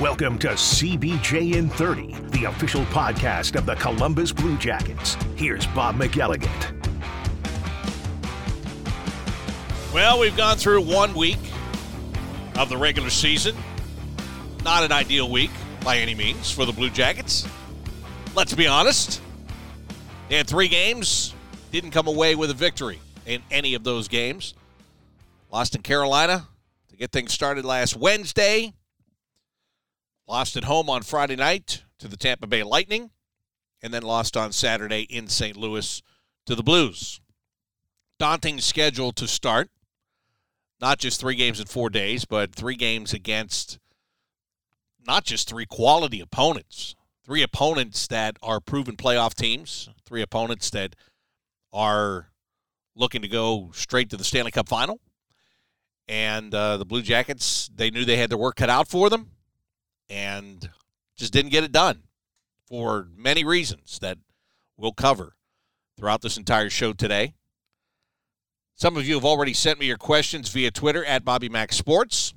Welcome to CBJ in 30, the official podcast of the Columbus Blue Jackets. Here's Bob McElligott. Well, we've gone through one week of the regular season. Not an ideal week by any means for the Blue Jackets. Let's be honest. They had three games, didn't come away with a victory in any of those games. Lost in Carolina to get things started last Wednesday. Lost at home on Friday night to the Tampa Bay Lightning. And then lost on Saturday in St. Louis to the Blues. Daunting schedule to start. Not just three games in four days, but three games against not just three quality opponents, three opponents that are proven playoff teams, three opponents that are looking to go straight to the Stanley Cup final. And uh, the Blue Jackets, they knew they had their work cut out for them and just didn't get it done for many reasons that we'll cover throughout this entire show today. Some of you have already sent me your questions via Twitter at Bobby Mac Sports.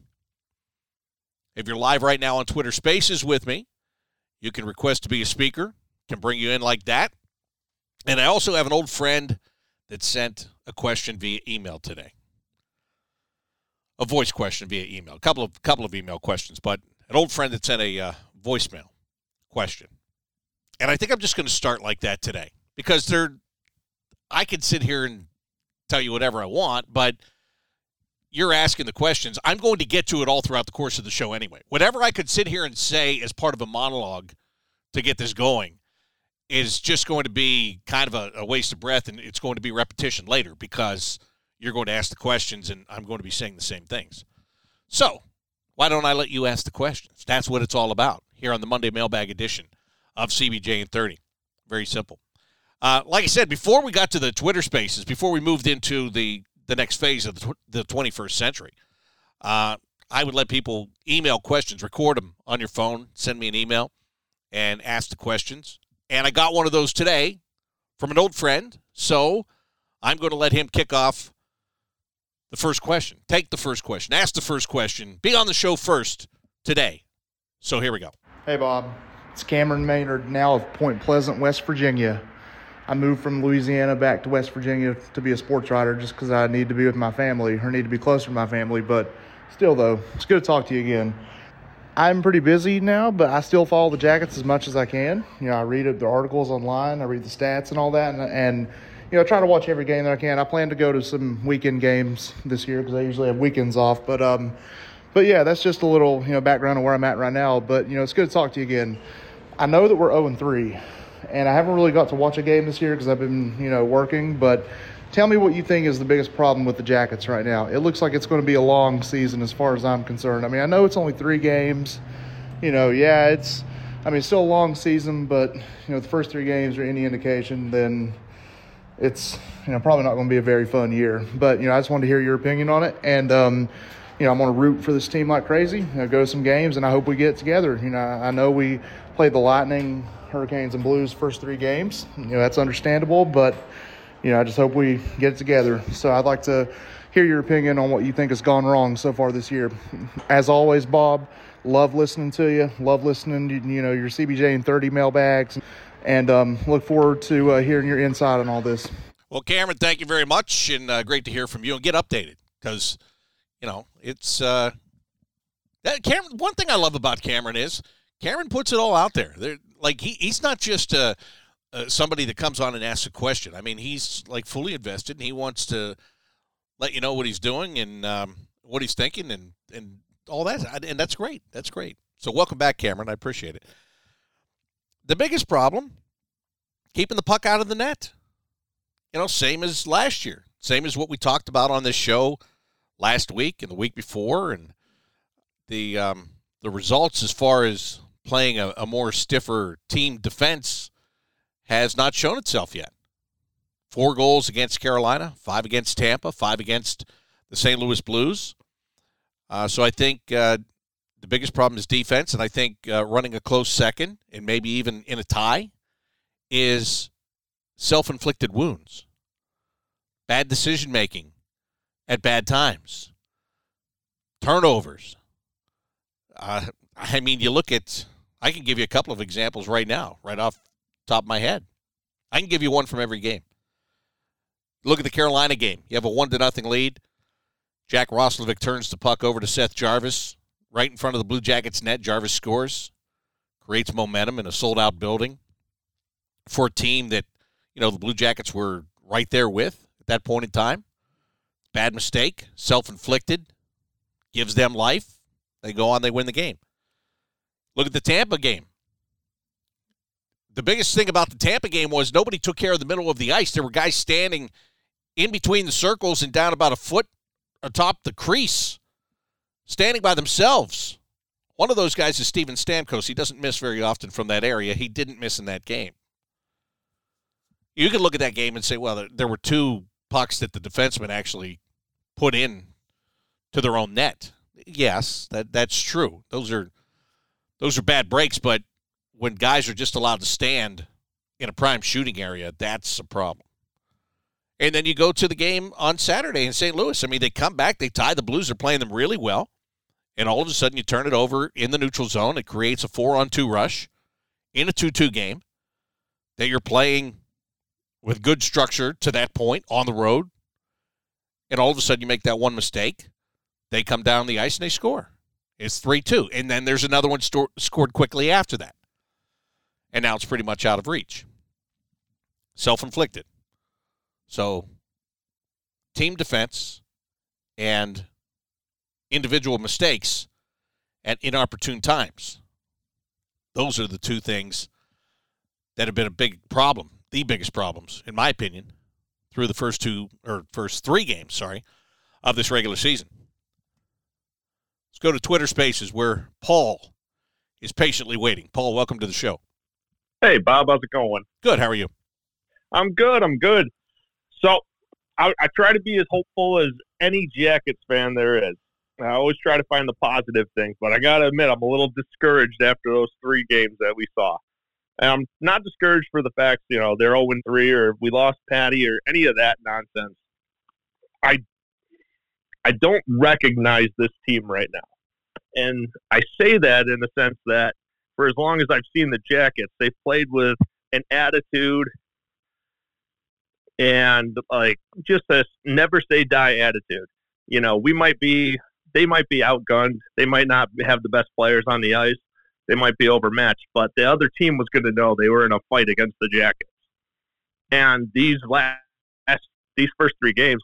If you're live right now on Twitter Spaces with me, you can request to be a speaker, can bring you in like that. And I also have an old friend that sent a question via email today. A voice question via email. A couple of couple of email questions, but an old friend that sent a uh, voicemail question. And I think I'm just going to start like that today because they're I can sit here and tell you whatever I want, but you're asking the questions. I'm going to get to it all throughout the course of the show anyway. Whatever I could sit here and say as part of a monologue to get this going is just going to be kind of a, a, waste of breath and it's going to be repetition later because you're going to ask the questions and I'm going to be saying the same things. So, why don't I let you ask the questions? That's what it's all about here on the Monday Mailbag edition of CBJ and 30. Very simple. Uh, like I said, before we got to the Twitter spaces, before we moved into the the next phase of the, tw- the 21st century. Uh, I would let people email questions, record them on your phone, send me an email, and ask the questions. And I got one of those today from an old friend. So I'm going to let him kick off the first question. Take the first question. Ask the first question. Be on the show first today. So here we go. Hey, Bob. It's Cameron Maynard, now of Point Pleasant, West Virginia. I moved from Louisiana back to West Virginia to be a sports writer just because I need to be with my family or need to be closer to my family. But still, though, it's good to talk to you again. I'm pretty busy now, but I still follow the Jackets as much as I can. You know, I read the articles online, I read the stats and all that, and, and you know, try to watch every game that I can. I plan to go to some weekend games this year because I usually have weekends off. But um, but yeah, that's just a little you know background of where I'm at right now. But you know, it's good to talk to you again. I know that we're 0 and 3 and I haven't really got to watch a game this year because I've been, you know, working. But tell me what you think is the biggest problem with the Jackets right now. It looks like it's going to be a long season as far as I'm concerned. I mean, I know it's only three games. You know, yeah, it's, I mean, it's still a long season, but you know, the first three games are any indication, then it's, you know, probably not going to be a very fun year. But you know, I just wanted to hear your opinion on it, and um, you know, I'm going to root for this team like crazy. You know, go to some games, and I hope we get together. You know, I know we played the Lightning Hurricanes and Blues first three games. You know, that's understandable, but, you know, I just hope we get it together. So I'd like to hear your opinion on what you think has gone wrong so far this year. As always, Bob, love listening to you. Love listening to, you know, your CBJ and 30 mailbags. And um, look forward to uh, hearing your insight on all this. Well, Cameron, thank you very much, and uh, great to hear from you. And get updated because, you know, it's uh, that Cameron. One thing I love about Cameron is Cameron puts it all out there. There, like he, he's not just uh, uh, somebody that comes on and asks a question. I mean, he's like fully invested, and he wants to let you know what he's doing and um, what he's thinking, and and all that. And that's great. That's great. So welcome back, Cameron. I appreciate it. The biggest problem, keeping the puck out of the net. You know, same as last year. Same as what we talked about on this show last week and the week before, and the um, the results as far as playing a, a more stiffer team defense has not shown itself yet. Four goals against Carolina, five against Tampa, five against the St. Louis Blues. Uh, so I think uh, the biggest problem is defense, and I think uh, running a close second and maybe even in a tie is self inflicted wounds, bad decision making at bad times, turnovers, Uh, I mean, you look at. I can give you a couple of examples right now, right off top of my head. I can give you one from every game. Look at the Carolina game. You have a one to nothing lead. Jack Roslovic turns the puck over to Seth Jarvis, right in front of the Blue Jackets net. Jarvis scores, creates momentum in a sold out building for a team that you know the Blue Jackets were right there with at that point in time. Bad mistake, self inflicted, gives them life. They go on, they win the game. Look at the Tampa game. The biggest thing about the Tampa game was nobody took care of the middle of the ice. There were guys standing in between the circles and down about a foot atop the crease, standing by themselves. One of those guys is Steven Stamkos. He doesn't miss very often from that area. He didn't miss in that game. You could look at that game and say, well, there were two pucks that the defenseman actually put in to their own net. Yes, that that's true. Those are those are bad breaks, but when guys are just allowed to stand in a prime shooting area, that's a problem. And then you go to the game on Saturday in St. Louis. I mean, they come back, they tie the Blues, are playing them really well. And all of a sudden, you turn it over in the neutral zone. It creates a four on two rush in a 2 2 game that you're playing with good structure to that point on the road. And all of a sudden, you make that one mistake. They come down the ice and they score. It's 3 2. And then there's another one sto- scored quickly after that. And now it's pretty much out of reach. Self inflicted. So, team defense and individual mistakes at inopportune times. Those are the two things that have been a big problem, the biggest problems, in my opinion, through the first two or first three games, sorry, of this regular season. Let's go to Twitter Spaces where Paul is patiently waiting. Paul, welcome to the show. Hey, Bob, how's it going? Good. How are you? I'm good. I'm good. So I, I try to be as hopeful as any Jackets fan there is. I always try to find the positive things, but I got to admit, I'm a little discouraged after those three games that we saw. And I'm not discouraged for the fact, you know, they're 0 3 or we lost Patty or any of that nonsense. I I don't recognize this team right now. And I say that in the sense that for as long as I've seen the Jackets, they've played with an attitude and like just this never say die attitude. You know, we might be they might be outgunned, they might not have the best players on the ice, they might be overmatched, but the other team was going to know they were in a fight against the Jackets. And these last these first three games,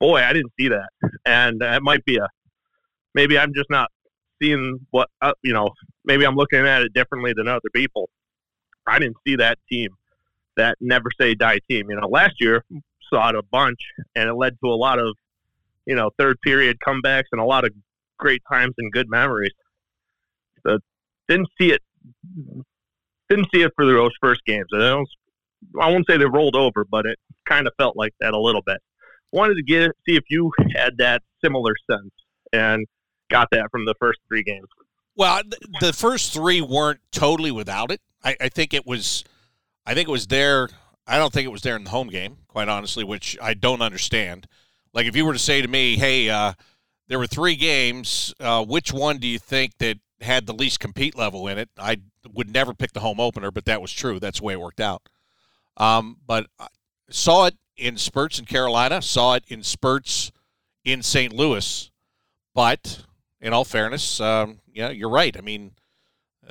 boy, I didn't see that, and that might be a maybe I'm just not seeing what uh, you know. Maybe I'm looking at it differently than other people. I didn't see that team that never say die team. You know, last year saw it a bunch, and it led to a lot of you know third period comebacks and a lot of great times and good memories. So didn't see it. Didn't see it for those first games. I, I won't say they rolled over, but it kind of felt like that a little bit. Wanted to get see if you had that similar sense and got that from the first three games. Well, the first three weren't totally without it. I, I think it was I think it was there. I don't think it was there in the home game, quite honestly, which I don't understand. Like if you were to say to me, "Hey, uh, there were three games. Uh, which one do you think that had the least compete level in it?" I would never pick the home opener, but that was true. That's the way it worked out. Um, but I saw it in spurts in Carolina. Saw it in spurts in St. Louis. But in all fairness, um, yeah, you're right. I mean,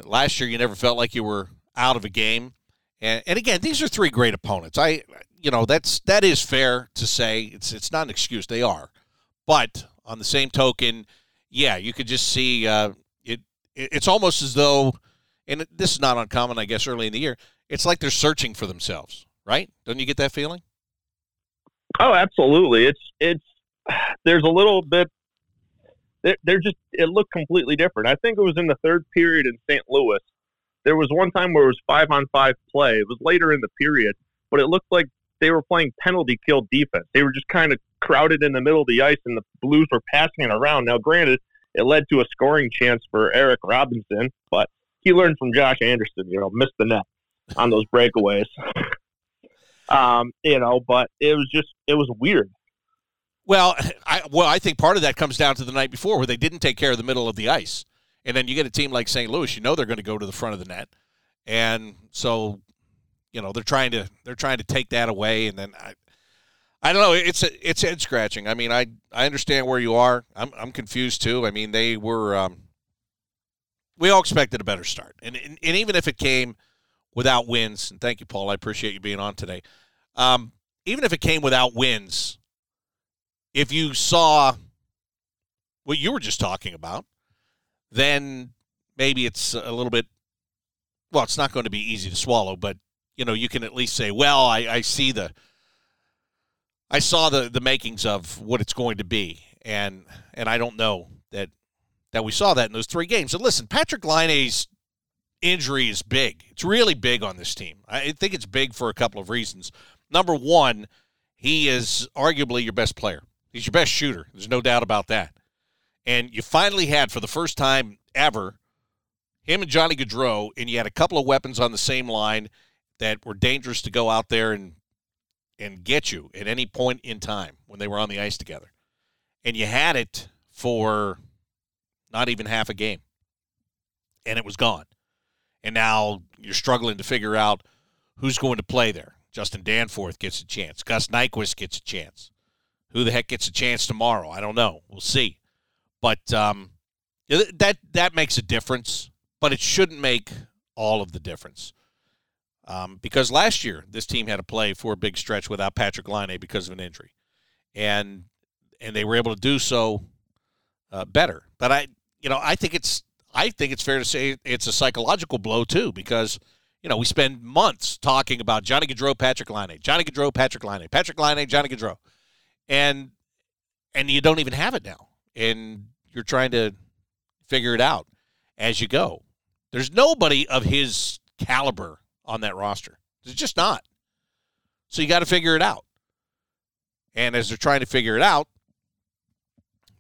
last year you never felt like you were out of a game. And, and again, these are three great opponents. I, you know, that's that is fair to say. It's it's not an excuse. They are, but on the same token, yeah, you could just see uh, it. It's almost as though, and this is not uncommon, I guess, early in the year. It's like they're searching for themselves, right? Don't you get that feeling? Oh, absolutely. It's it's there's a little bit. They're just it looked completely different. I think it was in the third period in St. Louis there was one time where it was five on five play. It was later in the period, but it looked like they were playing penalty kill defense. They were just kind of crowded in the middle of the ice, and the Blues were passing it around. Now, granted, it led to a scoring chance for Eric Robinson, but he learned from Josh Anderson. You know, missed the net on those breakaways. um, you know, but it was just it was weird. Well, I well I think part of that comes down to the night before where they didn't take care of the middle of the ice. And then you get a team like St. Louis, you know they're going to go to the front of the net. And so, you know, they're trying to they're trying to take that away and then I I don't know, it's it's head scratching. I mean, I I understand where you are. I'm I'm confused too. I mean, they were um, we all expected a better start. And, and and even if it came without wins, and thank you Paul, I appreciate you being on today. Um, even if it came without wins, if you saw what you were just talking about, then maybe it's a little bit. Well, it's not going to be easy to swallow, but you know you can at least say, "Well, I, I see the, I saw the the makings of what it's going to be," and and I don't know that that we saw that in those three games. And listen, Patrik Laine's injury is big. It's really big on this team. I think it's big for a couple of reasons. Number one, he is arguably your best player. He's your best shooter. There's no doubt about that. And you finally had, for the first time ever, him and Johnny Gaudreau, and you had a couple of weapons on the same line that were dangerous to go out there and and get you at any point in time when they were on the ice together. And you had it for not even half a game. And it was gone. And now you're struggling to figure out who's going to play there. Justin Danforth gets a chance. Gus Nyquist gets a chance. Who the heck gets a chance tomorrow? I don't know. We'll see. But um, that that makes a difference, but it shouldn't make all of the difference. Um, because last year this team had to play for a big stretch without Patrik Laine because of an injury, and and they were able to do so uh, better. But I, you know, I think it's I think it's fair to say it's a psychological blow too because you know we spend months talking about Johnny Gaudreau, Patrik Laine, Johnny Gaudreau, Patrik Laine, Patrik Laine, Johnny Gaudreau, and and you don't even have it now, and you're trying to figure it out as you go. There's nobody of his caliber on that roster. There's just not. So you got to figure it out. And as they're trying to figure it out,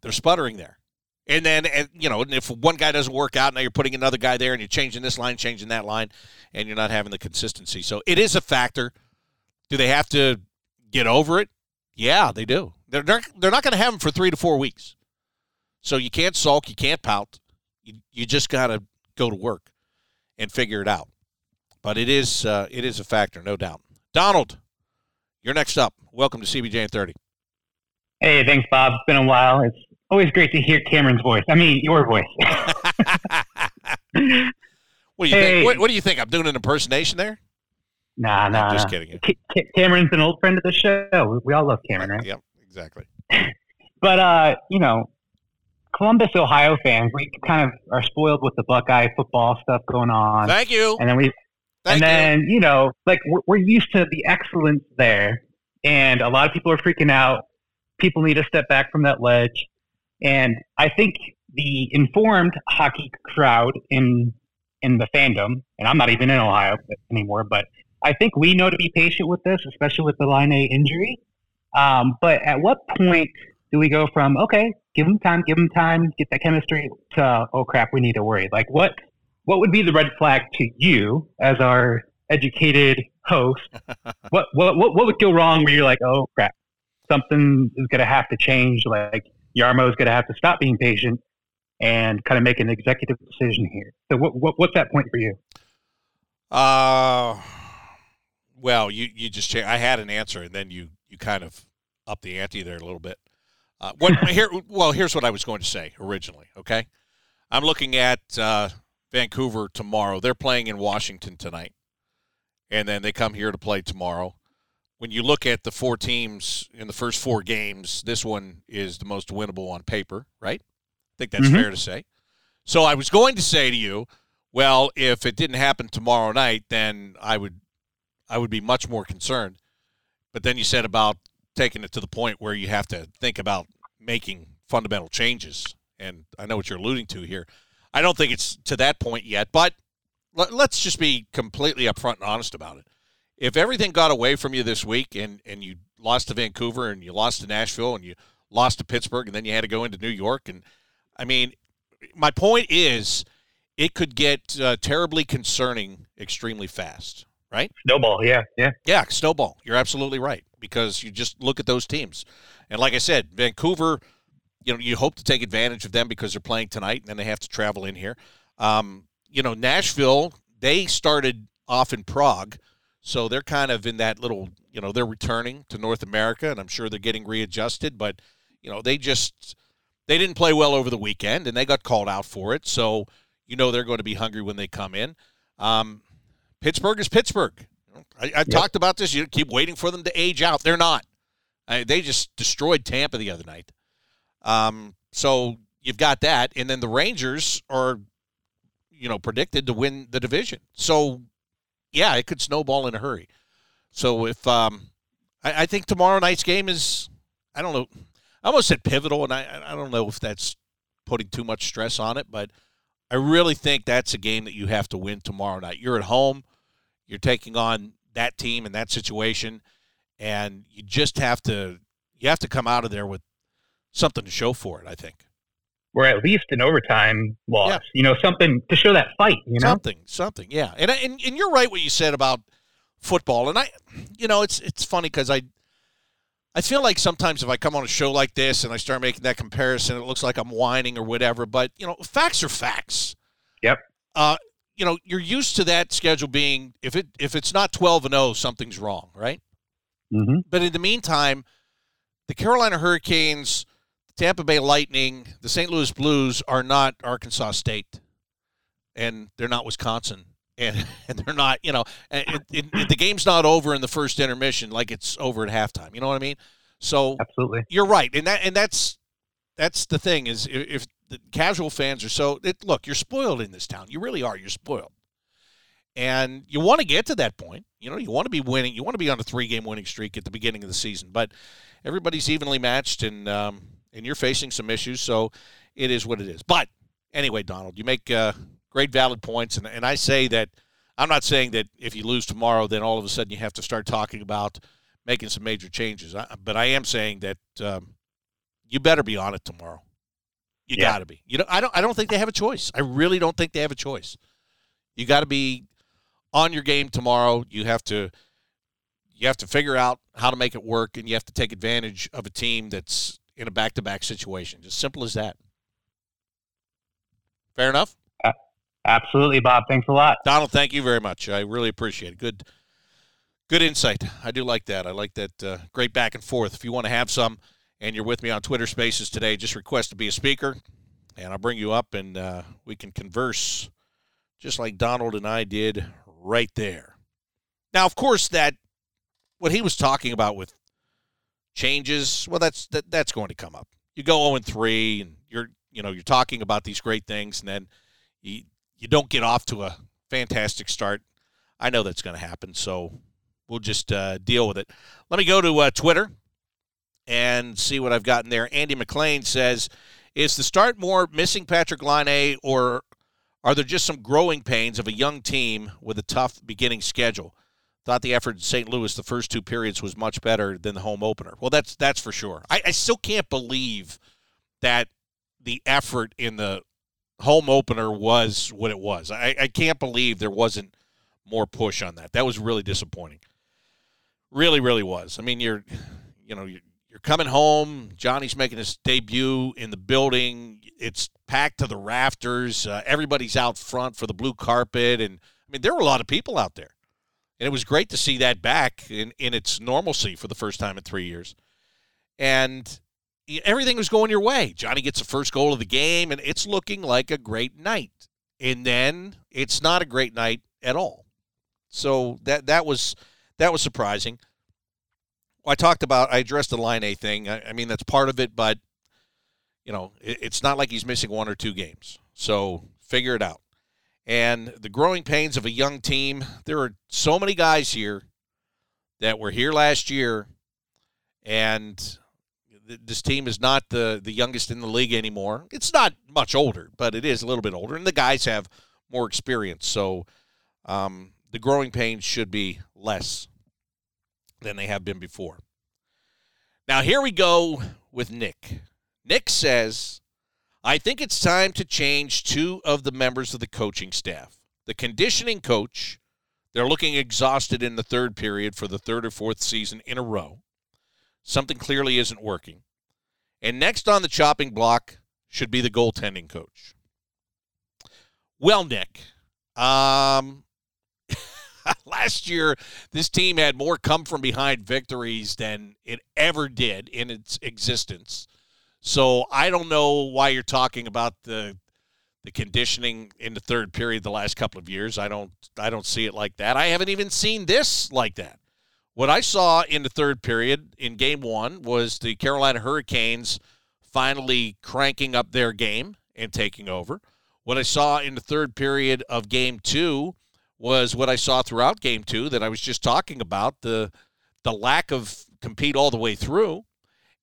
they're sputtering there. And then, and, you know, if one guy doesn't work out, now you're putting another guy there and you're changing this line, changing that line, and you're not having the consistency. So it is a factor. Do they have to get over it? Yeah, they do. They're, they're, they're not going to have them for three to four weeks. So you can't sulk, you can't pout. You, you just got to go to work and figure it out. But it is uh, it is a factor, no doubt. Donald, you're next up. Welcome to CBJ in 30. Hey, thanks, Bob. It's been a while. It's always great to hear Cameron's voice. I mean, your voice. what do you hey. think? What, what, do you think? I'm doing an impersonation there? Nah, nah. I'm just kidding. You. Cameron's an old friend of the show. We all love Cameron, right? Yep, exactly. but uh, you know, Columbus, Ohio fans, we kind of are spoiled with the Buckeye football stuff going on. Thank you. And then we, Thank and then you. you know, like we're, we're used to the excellence there, and a lot of people are freaking out. People need to step back from that ledge, and I think the informed hockey crowd in in the fandom, and I'm not even in Ohio anymore, but I think we know to be patient with this, especially with the Laine injury. Um, but at what point do we go from okay, give them time, give them time, get that chemistry to oh crap, we need to worry? Like what what would be the red flag to you as our educated host? what, what what what would go wrong where you're like, oh crap, something is going to have to change? Like Jarmo is going to have to stop being patient and kind of make an executive decision here. So what, what what's that point for you? Uh well, you you just changed. I had an answer and then you you kind of up the ante there a little bit. Uh, what here? Well, here's what I was going to say originally. Okay, I'm looking at uh, Vancouver tomorrow. They're playing in Washington tonight, and then they come here to play tomorrow. When you look at the four teams in the first four games, this one is the most winnable on paper, right? I think that's mm-hmm. fair to say. So I was going to say to you, well, if it didn't happen tomorrow night, then I would I would be much more concerned. But then you said about taking it to the point where you have to think about making fundamental changes. And I know what you're alluding to here. I don't think it's to that point yet, but let's just be completely upfront and honest about it. If everything got away from you this week and, and you lost to Vancouver and you lost to Nashville and you lost to Pittsburgh and then you had to go into New York, and I mean, my point is it could get uh, terribly concerning extremely fast, right? Snowball, yeah, yeah. Yeah, snowball. You're absolutely right because you just look at those teams. And like I said, Vancouver, you know, you hope to take advantage of them because they're playing tonight and then they have to travel in here. Um, you know, Nashville, they started off in Prague, so they're kind of in that little, you know, they're returning to North America, and I'm sure they're getting readjusted. But you know, they just they didn't play well over the weekend, and they got called out for it. So you know they're going to be hungry when they come in. Um, Pittsburgh is Pittsburgh. I, I yep. talked about this. You keep waiting for them to age out. They're not. I, they just destroyed Tampa the other night. Um, so you've got that, and then the Rangers are, you know, predicted to win the division. So, yeah, it could snowball in a hurry. So if um, I, I think tomorrow night's game is, I don't know, I almost said pivotal, and I I don't know if that's putting too much stress on it, but I really think that's a game that you have to win tomorrow night. You're at home, you're taking on that team in that situation, and you just have to you have to come out of there with something to show for it. I think. Or at least an overtime loss, yeah. you know, something to show that fight. You know, something, something, yeah. And and and you're right what you said about football, and I, you know, it's it's funny because I. I feel like sometimes if I come on a show like this and I start making that comparison, it looks like I'm whining or whatever. But you know, facts are facts. Yep. Uh, you know, you're used to that schedule being if it if it's not 12 and 0, something's wrong, right? Mm-hmm. But in the meantime, the Carolina Hurricanes Tampa Bay Lightning, the St. Louis Blues are not Arkansas State, and they're not Wisconsin, and and they're not you know it, it, it, the game's not over in the first intermission like it's over at halftime. You know what I mean? So absolutely, you're right, and that and that's that's the thing is if the casual fans are so it, look, you're spoiled in this town. You really are. You're spoiled, and you want to get to that point. You know, you want to be winning. You want to be on a three game winning streak at the beginning of the season, but everybody's evenly matched and. Um, and you're facing some issues. So it is what it is. But anyway, Donald, you make uh, great valid points, and, and I say that I'm not saying that if you lose tomorrow, then all of a sudden you have to start talking about making some major changes. I, but I am saying that um, you better be on it tomorrow. You yeah. got to be. You know, I don't. I don't think they have a choice. I really don't think they have a choice. You got to be on your game tomorrow. You have to. You have to figure out how to make it work, and you have to take advantage of a team that's in a back to back situation. Just simple as that. Fair enough? Uh, absolutely, Bob. Thanks a lot. Donald, thank you very much. I really appreciate it. Good good insight. I do like that. I like that uh, great back and forth. If you want to have some and you're with me on Twitter Spaces today, just request to be a speaker, and I'll bring you up and uh, we can converse just like Donald and I did right there. Now, of course, that what he was talking about with changes, well, that's that, that's going to come up. You go 0 and 3, and you're you know you're talking about these great things, and then you you don't get off to a fantastic start. I know that's going to happen, so we'll just uh, deal with it. Let me go to uh, Twitter and see what I've gotten there. Andy McLean says, "Is the start more missing Patrik Laine, or are there just some growing pains of a young team with a tough beginning schedule?" Thought the effort in St. Louis the first two periods was much better than the home opener. Well, that's that's for sure. I, I still can't believe that the effort in the home opener was what it was. I, I can't believe there wasn't more push on that. That was really disappointing. Really, really was. I mean, you're, you know, you're, you're coming home. Johnny's making his debut in the building. It's packed to the rafters. Uh, everybody's out front for the blue carpet, and I mean, there were a lot of people out there. And it was great to see that back in, in its normalcy for the first time in three years. And everything was going your way. Johnny gets the first goal of the game, and it's looking like a great night. And then it's not a great night at all. So that that was that was surprising. I talked about I addressed the Laine thing. I, I mean that's part of it, but you know it, it's not like he's missing one or two games. So figure it out and the growing pains of a young team. There are so many guys here that were here last year, and this team is not the, the youngest in the league anymore. It's not much older, but it is a little bit older, and the guys have more experience. So um, the growing pains should be less than they have been before. Now, here we go with Nick. Nick says I think it's time to change two of the members of the coaching staff. The conditioning coach, they're looking exhausted in the third period for the third or fourth season in a row. Something clearly isn't working. And next on the chopping block should be the goaltending coach. Well, Nick, um, last year this team had more come from behind victories than it ever did in its existence. So I don't know why you're talking about the the conditioning in the third period the last couple of years. I don't I don't see it like that. I haven't even seen this like that. What I saw in the third period in game 1 was the Carolina Hurricanes finally cranking up their game and taking over. What I saw in the third period of game two was what I saw throughout game two that I was just talking about the the lack of compete all the way through.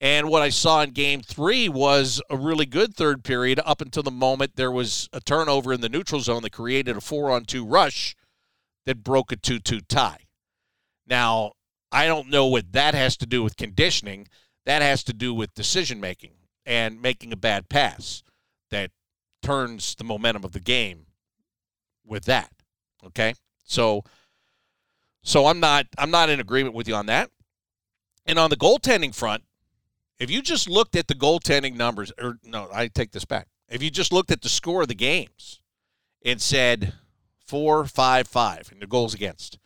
And what I saw in game three was a really good third period up until the moment there was a turnover in the neutral zone that created a four on two rush that broke a 2 2 tie. Now, I don't know what that has to do with conditioning. That has to do with decision making and making a bad pass that turns the momentum of the game with that. Okay? So so I'm not I'm not in agreement with you on that. And on the goaltending front, if you just looked at the goaltending numbers or no, I take this back. If you just looked at the score of the games and said four, five, five, and the goals against,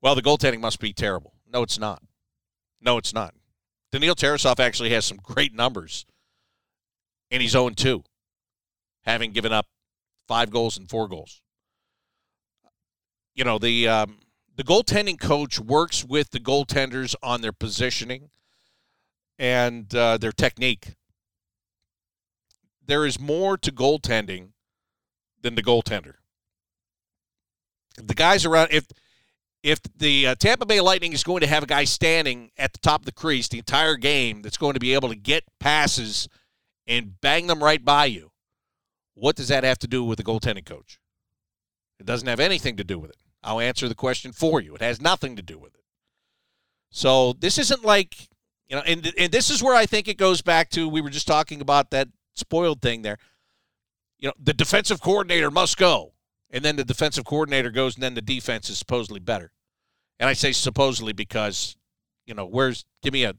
well, the goaltending must be terrible. No, it's not. No, it's not. Daniil Tarasov actually has some great numbers, and he's 0 2 having given up five goals and four goals. You know, the um, the goaltending coach works with the goaltenders on their positioning and uh, their technique. There is more to goaltending than the goaltender. The guys around, if if the uh, Tampa Bay Lightning is going to have a guy standing at the top of the crease the entire game that's going to be able to get passes and bang them right by you, what does that have to do with the goaltending coach? It doesn't have anything to do with it. I'll answer the question for you. It has nothing to do with it. So this isn't like, you know, and, and this is where I think it goes back to we were just talking about that spoiled thing there. You know, the defensive coordinator must go. And then the defensive coordinator goes, and then the defense is supposedly better. And I say supposedly because, you know, where's give me a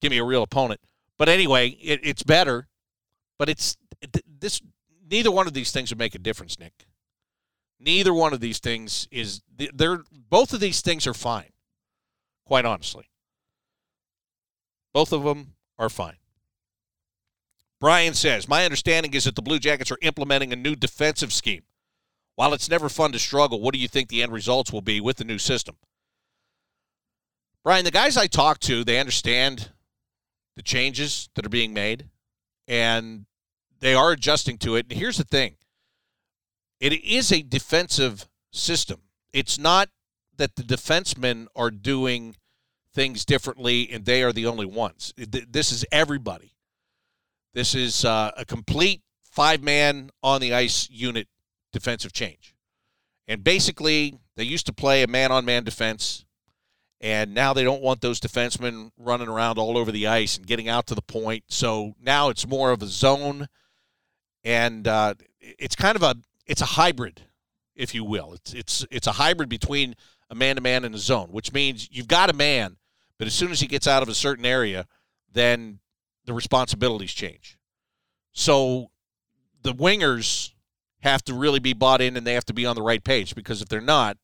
give me a real opponent. But anyway, it, it's better. But it's this neither one of these things would make a difference, Nick. Neither one of these things is they're both of these things are fine. Quite honestly. Both of them are fine. Brian says, My understanding is that the Blue Jackets are implementing a new defensive scheme. While it's never fun to struggle, what do you think the end results will be with the new system? Brian, the guys I talk to, they understand the changes that are being made, and they are adjusting to it. And here's the thing it is a defensive system. It's not that the defensemen are doing things differently and they are the only ones. This is everybody. This is uh, a complete five man on the ice unit defensive change. And basically, they used to play a man on man defense, and now they don't want those defensemen running around all over the ice and getting out to the point. So now it's more of a zone and uh, it's kind of a it's a hybrid, if you will. It's it's it's a hybrid between a man to man and a zone, which means you've got a man, but as soon as he gets out of a certain area, then the responsibilities change. So the wingers have to really be bought in and they have to be on the right page because if they're not,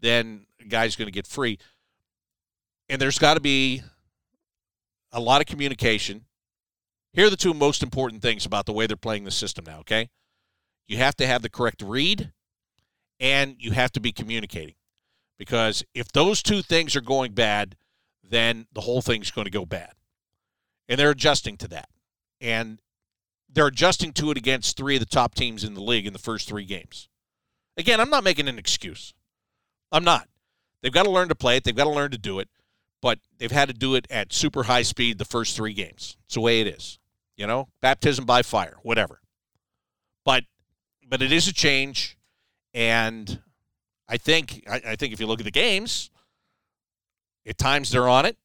then a guy's going to get free. And there's got to be a lot of communication here are the two most important things about the way they're playing the system now, okay? You have to have the correct read and you have to be communicating. Because if those two things are going bad, then the whole thing's going to go bad. And they're adjusting to that. And they're adjusting to it against three of the top teams in the league in the first three games. Again, I'm not making an excuse. I'm not. They've got to learn to play it, they've got to learn to do it, but they've had to do it at super high speed the first three games. It's the way it is you know, baptism by fire, whatever. But it is a change, and I think I, I think if you look at the games, at times they're on it,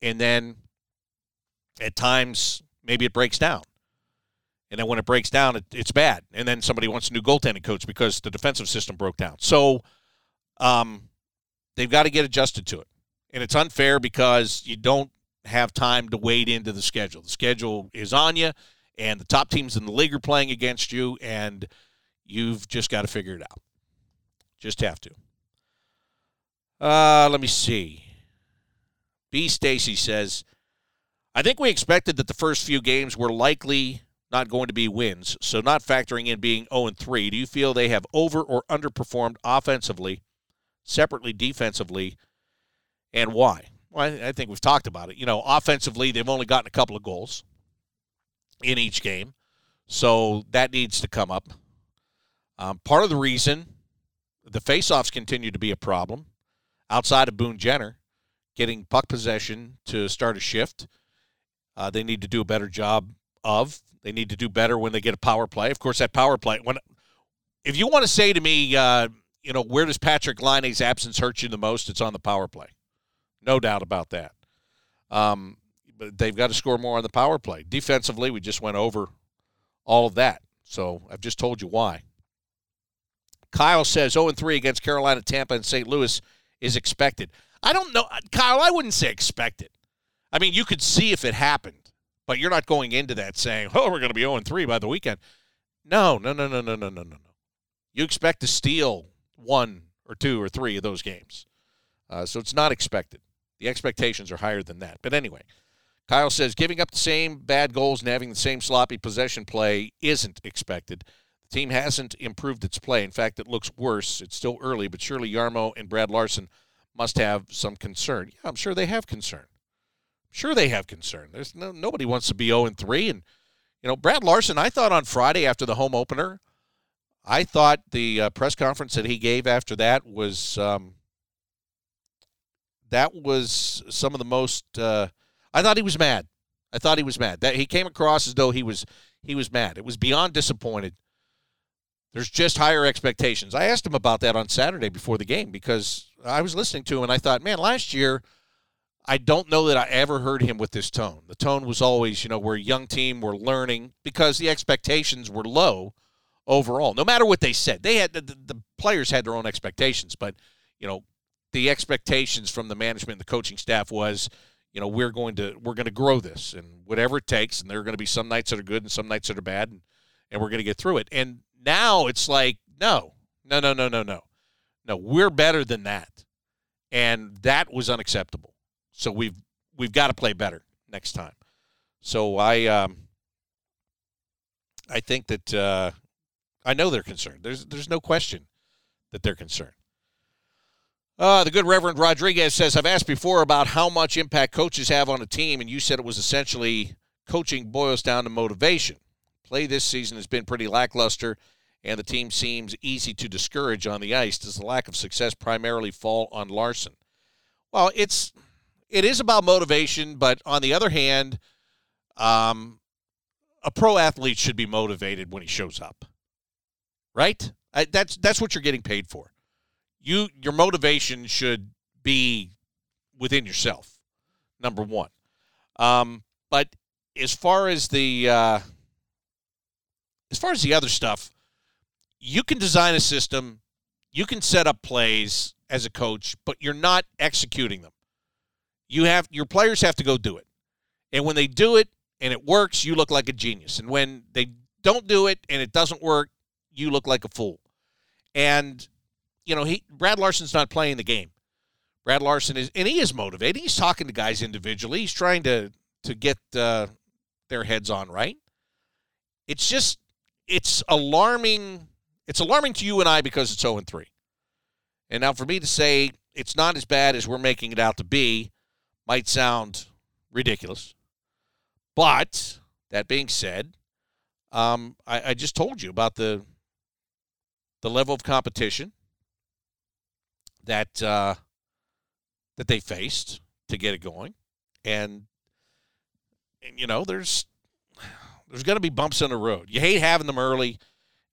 and then at times maybe it breaks down. And then when it breaks down, it, it's bad. And then somebody wants a new goaltending coach because the defensive system broke down. So um, they've got to get adjusted to it. And it's unfair because you don't have time to wade into the schedule. The schedule is on you, and the top teams in the league are playing against you, and you've just got to figure it out. Just have to. Uh, let me see. B. Stacy says, I think we expected that the first few games were likely not going to be wins, so not factoring in being 0 3. Do you feel they have over or underperformed offensively, separately defensively, and why? Well, I, I think we've talked about it. You know, offensively, they've only gotten a couple of goals in each game, so that needs to come up. Um, part of the reason the faceoffs continue to be a problem outside of Boone Jenner getting puck possession to start a shift. Uh, they need to do a better job of. They need to do better when they get a power play. Of course, that power play. When if you want to say to me, uh, you know, where does Patrik Laine's absence hurt you the most? It's on the power play, no doubt about that. Um, but they've got to score more on the power play. Defensively, we just went over all of that. So I've just told you why. Kyle says 0 3 against Carolina, Tampa, and St. Louis is expected. I don't know, Kyle. I wouldn't say expected. I mean, you could see if it happened, but you're not going into that saying, "Oh, we're going to be 0 3 by the weekend." No, no, no, no, no, no, no, no, no. You expect to steal one or two or three of those games, uh, so it's not expected. The expectations are higher than that. But anyway, Kyle says giving up the same bad goals and having the same sloppy possession play isn't expected. Team hasn't improved its play. In fact, it looks worse. It's still early, but surely Jarmo and Brad Larsen must have some concern. Yeah, I'm sure they have concern. I'm sure they have concern. There's no nobody wants to be 0 and 3 and you know, Brad Larsen, I thought on Friday after the home opener, I thought the uh, press conference that he gave after that was um, that was some of the most uh, I thought he was mad. I thought he was mad. That he came across as though he was he was mad. It was beyond disappointed. There's just higher expectations. I asked him about that on Saturday before the game because I was listening to him and I thought, man, last year, I don't know that I ever heard him with this tone. The tone was always, you know, we're a young team, we're learning because the expectations were low overall. No matter what they said, they had the, the players had their own expectations, but you know, the expectations from the management and the coaching staff was, you know, we're going to we're going to grow this and whatever it takes, and there are going to be some nights that are good and some nights that are bad, and, and we're going to get through it. And now it's like, no, no, no, no, no, no. No, we're better than that. And that was unacceptable. So we've we've got to play better next time. So I um I think that uh I know they're concerned. There's there's no question that they're concerned. Uh, the good Reverend Rodriguez says, I've asked before about how much impact coaches have on a team, and you said it was essentially coaching boils down to motivation. Play this season has been pretty lackluster, and the team seems easy to discourage on the ice. Does the lack of success primarily fall on Larsen? Well, it's it is about motivation, but on the other hand, um, a pro athlete should be motivated when he shows up, right? I, that's that's what you're getting paid for. You your motivation should be within yourself. Number one, um, but as far as the uh, as far as the other stuff, you can design a system, you can set up plays as a coach, but you're not executing them. You have your players have to go do it. And when they do it and it works, you look like a genius. And when they don't do it and it doesn't work, you look like a fool. And you know, he Brad Larsen's not playing the game. Brad Larsen is and he is motivated. He's talking to guys individually. He's trying to to get uh, their heads on right. It's just it's alarming it's alarming to you and I because it's 0 and 3. And now for me to say it's not as bad as we're making it out to be might sound ridiculous. But that being said, um, I, I just told you about the the level of competition that uh, that they faced to get it going, and, and you know there's there's going to be bumps in the road. You hate having them early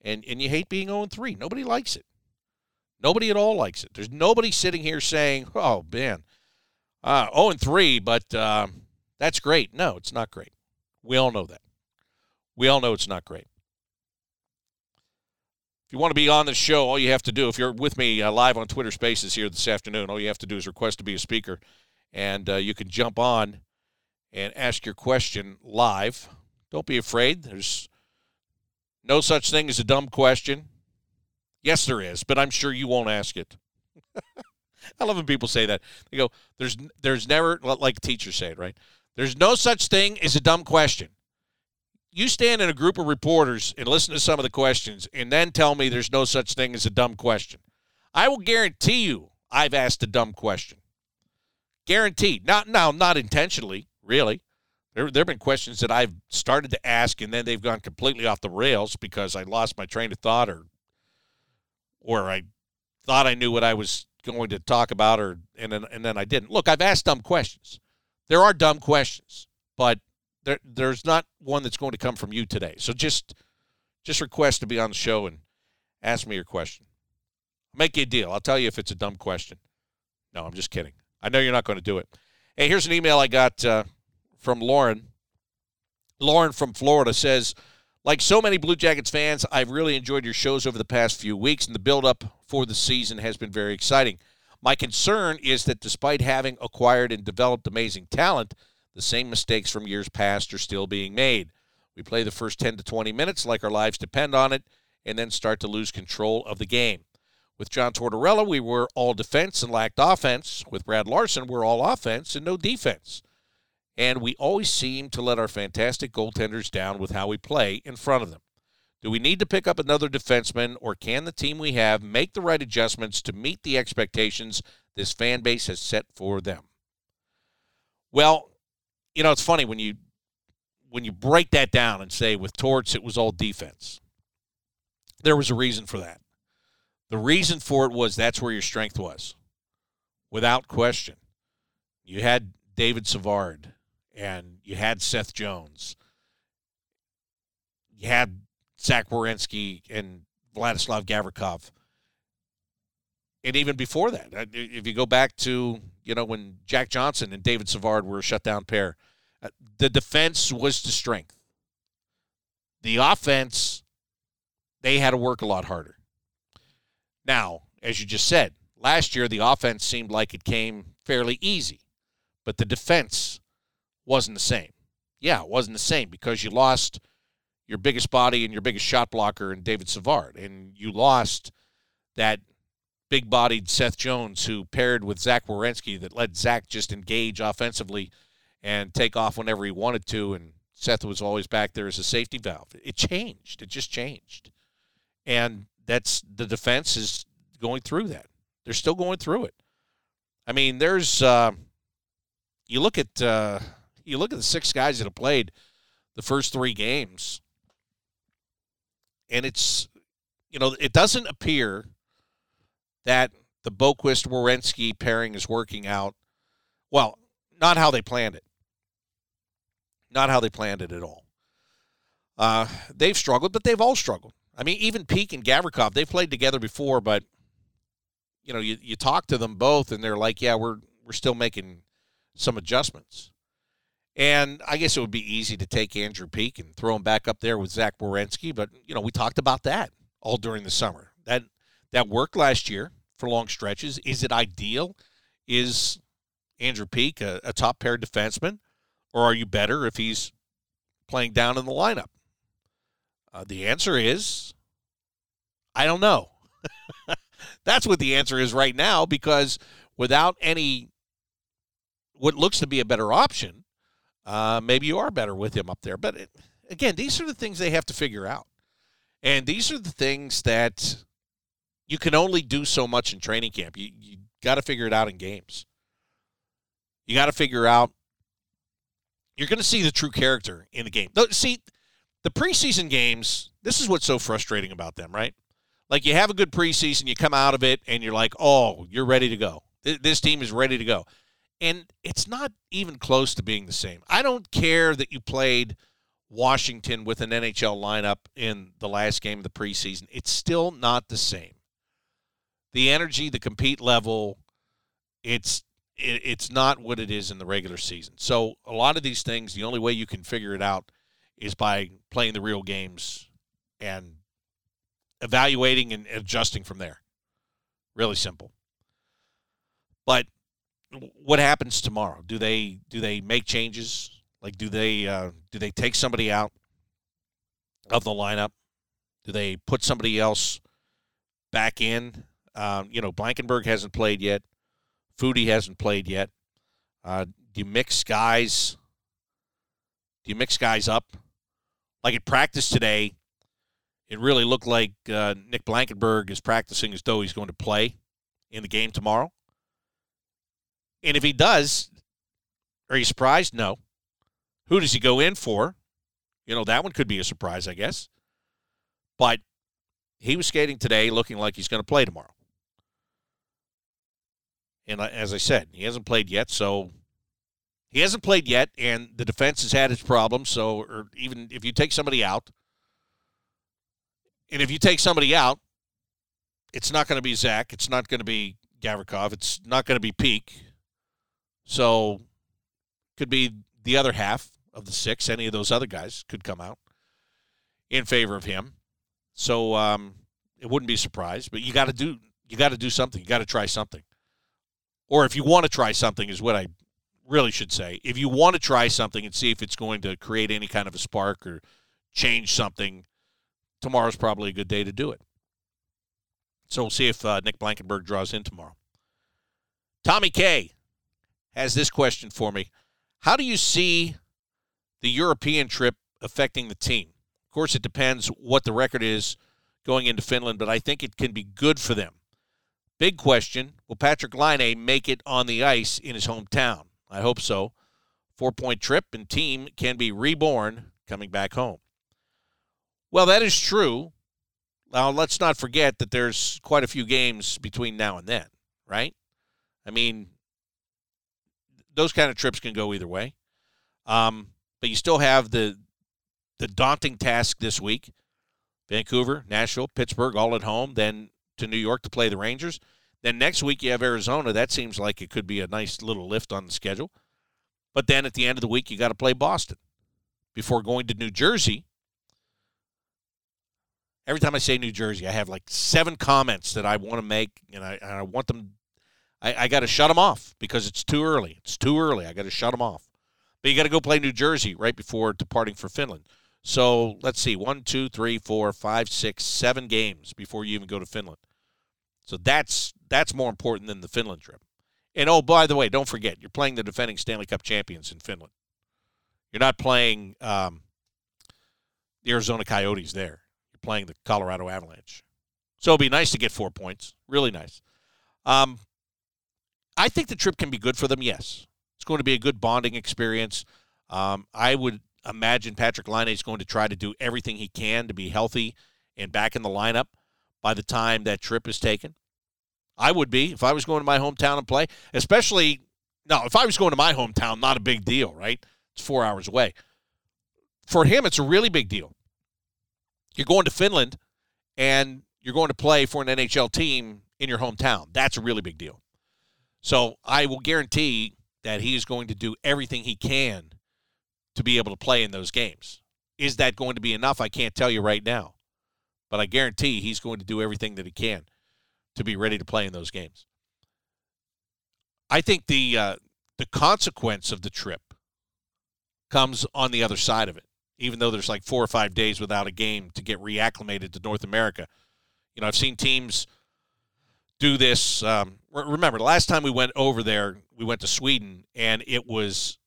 and and you hate being 0 3. Nobody likes it. Nobody at all likes it. There's nobody sitting here saying, "Oh, man, uh, 0 3, but uh, that's great." No, it's not great. We all know that. We all know it's not great. If you want to be on the show, all you have to do, if you're with me uh, live on Twitter Spaces here this afternoon, all you have to do is request to be a speaker, and uh, you can jump on and ask your question live. Don't be afraid. There's no such thing as a dumb question. Yes, there is, but I'm sure you won't ask it. I love when people say that. They go, "There's, there's never like teachers say it, right? There's no such thing as a dumb question." You stand in a group of reporters and listen to some of the questions, and then tell me there's no such thing as a dumb question. I will guarantee you, I've asked a dumb question. Guaranteed. Not now, not intentionally, really. There, there have been questions that I've started to ask, and then they've gone completely off the rails because I lost my train of thought, or, or I thought I knew what I was going to talk about, or and then and then I didn't. Look, I've asked dumb questions. There are dumb questions, but there there's not one that's going to come from you today. So just just request to be on the show and ask me your question. Make you a deal. I'll tell you if it's a dumb question. No, I'm just kidding. I know you're not going to do it. Hey, here's an email I got uh, from Lauren. Lauren from Florida says, like so many Blue Jackets fans, I've really enjoyed your shows over the past few weeks, and the build-up for the season has been very exciting. My concern is that despite having acquired and developed amazing talent, the same mistakes from years past are still being made. We play the first 10 to 20 minutes like our lives depend on it, and then start to lose control of the game. With John Tortorella, we were all defense and lacked offense. With Brad Larsen, we're all offense and no defense. And we always seem to let our fantastic goaltenders down with how we play in front of them. Do we need to pick up another defenseman, or can the team we have make the right adjustments to meet the expectations this fan base has set for them? Well, you know, it's funny when you when you break that down and say with Torts it was all defense. There was a reason for that. The reason for it was that's where your strength was, without question. You had David Savard and you had Seth Jones. You had Zach Werenski and Vladislav Gavrikov. And even before that, uh, if you go back to, you know, when Jack Johnson and David Savard were a shutdown pair, uh, the defense was the strength. The offense, they had to work a lot harder. Now, as you just said, last year the offense seemed like it came fairly easy, but the defense wasn't the same. Yeah, it wasn't the same because you lost your biggest body and your biggest shot blocker in David Savard, and you lost that big bodied Seth Jones who paired with Zach Werenski that let Zach just engage offensively and take off whenever he wanted to, and Seth was always back there as a safety valve. It changed. It just changed. And that's the defense is going through that. They're still going through it. I mean, there's uh, you look at uh, you look at the six guys that have played the first three games, and it's you know it doesn't appear that the Boqvist Werenski pairing is working out. Well, not how they planned it. Not how they planned it at all. Uh, they've struggled, but they've all struggled. I mean, even Peeke and Gavrikov, they've played together before, but you know, you, you talk to them both and they're like, yeah, we're we're still making some adjustments. And I guess it would be easy to take Andrew Peeke and throw him back up there with Zach Werenski, but you know, we talked about that all during the summer. That that worked last year for long stretches. Is it ideal? Is Andrew Peeke a, a top pair defenseman, or are you better if he's playing down in the lineup? Uh, the answer is, I don't know. That's what the answer is right now because without any, what looks to be a better option, uh, maybe you are better with him up there. But it, again, these are the things they have to figure out. And these are the things that you can only do so much in training camp. You, you got to figure it out in games. You got to figure out, you're going to see the true character in the game. See, the preseason games, this is what's so frustrating about them, right? Like you have a good preseason, you come out of it, and you're like, oh, you're ready to go. This team is ready to go. And it's not even close to being the same. I don't care that you played Washington with an NHL lineup in the last game of the preseason. It's still not the same. The energy, the compete level, it's it, it's not what it is in the regular season. So a lot of these things, the only way you can figure it out is by playing the real games and evaluating and adjusting from there. Really simple. But what happens tomorrow? Do they do they make changes? Like, do they uh, do they take somebody out of the lineup? Do they put somebody else back in? Um, you know, Blankenburg hasn't played yet. Foudy hasn't played yet. Uh, do you mix guys? Do you mix guys up? Like at practice today, it really looked like uh, Nick Blankenburg is practicing as though he's going to play in the game tomorrow. And if he does, are you surprised? No. Who does he go in for? You know, that one could be a surprise, I guess. But he was skating today looking like he's going to play tomorrow. And as I said, he hasn't played yet, so he hasn't played yet, and the defense has had its problems. So, or even if you take somebody out, and if you take somebody out, it's not going to be Zach. It's not going to be Gavrikov. It's not going to be Peeke. So, could be the other half of the six. Any of those other guys could come out in favor of him. So, um, it wouldn't be surprised. But you got to do you got to do something. You got to try something. Or if you want to try something, is what I really should say. If you want to try something and see if it's going to create any kind of a spark or change something, tomorrow's probably a good day to do it. So we'll see if uh, Nick Blankenburg draws in tomorrow. Tommy K has this question for me. How do you see the European trip affecting the team? Of course, it depends what the record is going into Finland, but I think it can be good for them. Big question Will Patrik Laine make it on the ice in his hometown? I hope so. Four point trip and team can be reborn coming back home. Well, that is true. Now, let's not forget that there's quite a few games between now and then, right? I mean, those kind of trips can go either way. Um, but you still have the the daunting task this week Vancouver, Nashville, Pittsburgh, all at home, then to New York to play the Rangers. Then next week you have Arizona. That seems like it could be a nice little lift on the schedule. But then at the end of the week you got to play Boston before going to New Jersey. Every time I say New Jersey, I have like seven comments that I want to make, and I, and I want them. I, I got to shut them off because it's too early. It's too early. I got to shut them off. But you got to go play New Jersey right before departing for Finland. So let's see, one, two, three, four, five, six, seven games before you even go to Finland. So that's that's more important than the Finland trip. And oh, by the way, don't forget, you're playing the defending Stanley Cup champions in Finland. You're not playing um, the Arizona Coyotes there. You're playing the Colorado Avalanche. So it'd be nice to get four points. Really nice. Um, I think the trip can be good for them. Yes, it's going to be a good bonding experience. Um, I would imagine Patrik Laine is going to try to do everything he can to be healthy and back in the lineup by the time that trip is taken. I would be if I was going to my hometown and play, especially no, if I was going to my hometown, not a big deal, right? It's four hours away. For him, it's a really big deal. You're going to Finland and you're going to play for an NHL team in your hometown. That's a really big deal. So I will guarantee that he is going to do everything he can to be able to play in those games. Is that going to be enough? I can't tell you right now. But I guarantee he's going to do everything that he can to be ready to play in those games. I think the uh, the consequence of the trip comes on the other side of it. Even though there's like four or five days without a game to get reacclimated to North America, you know I've seen teams do this. Um, remember, the last time we went over there, we went to Sweden, and it was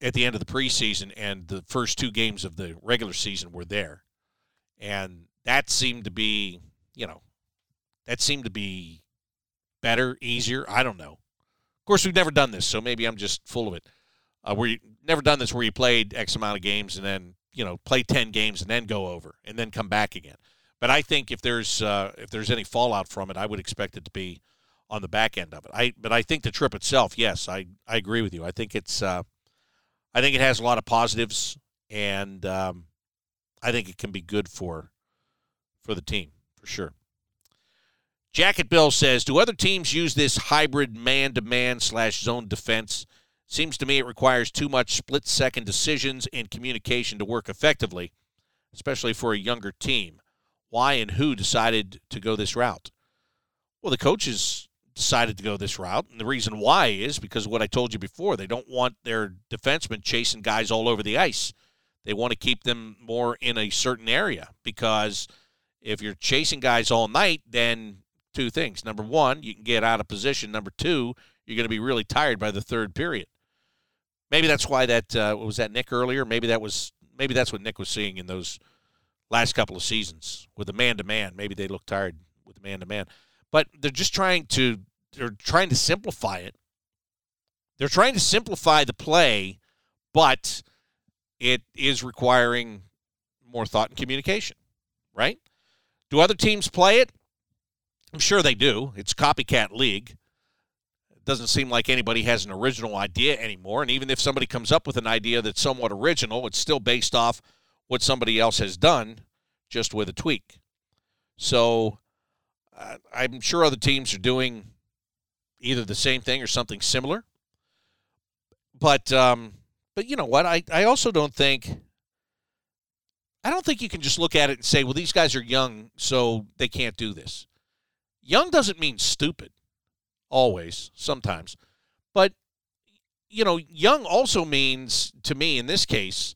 at the end of the preseason, and the first two games of the regular season were there, and that seemed to be, you know, that seemed to be better, easier. I don't know. Of course, we've never done this, so maybe I'm just full of it. Uh, never done this where you played X amount of games and then you know play ten games and then go over and then come back again. But I think if there's uh, if there's any fallout from it, I would expect it to be on the back end of it. I but I think the trip itself, yes, I I agree with you. I think it's uh, I think it has a lot of positives, and um, I think it can be good for for the team for sure. Jacket Bill says, do other teams use this hybrid man-to-man slash zone defense? Seems to me it requires too much split-second decisions and communication to work effectively, especially for a younger team. Why and who decided to go this route? Well, the coaches decided to go this route. And the reason why is because what I told you before. They don't want their defensemen chasing guys all over the ice. They want to keep them more in a certain area because if you're chasing guys all night, then two things. Number one, you can get out of position. Number two, you're going to be really tired by the third period. Maybe that's why that uh, was that Nick earlier. Maybe that was maybe that's what Nick was seeing in those last couple of seasons with the man to man. Maybe they look tired with the man to man, but they're just trying to they're trying to simplify it. They're trying to simplify the play, but it is requiring more thought and communication, right? Do other teams play it? I'm sure they do. It's copycat league. It doesn't seem like anybody has an original idea anymore. And even if somebody comes up with an idea that's somewhat original, it's still based off what somebody else has done, just with a tweak. So uh, I'm sure other teams are doing either the same thing or something similar. But um, but you know what? I, I also don't think I don't think you can just look at it and say, well, these guys are young, so they can't do this. Young doesn't mean stupid, always, sometimes. But, you know, young also means, to me in this case,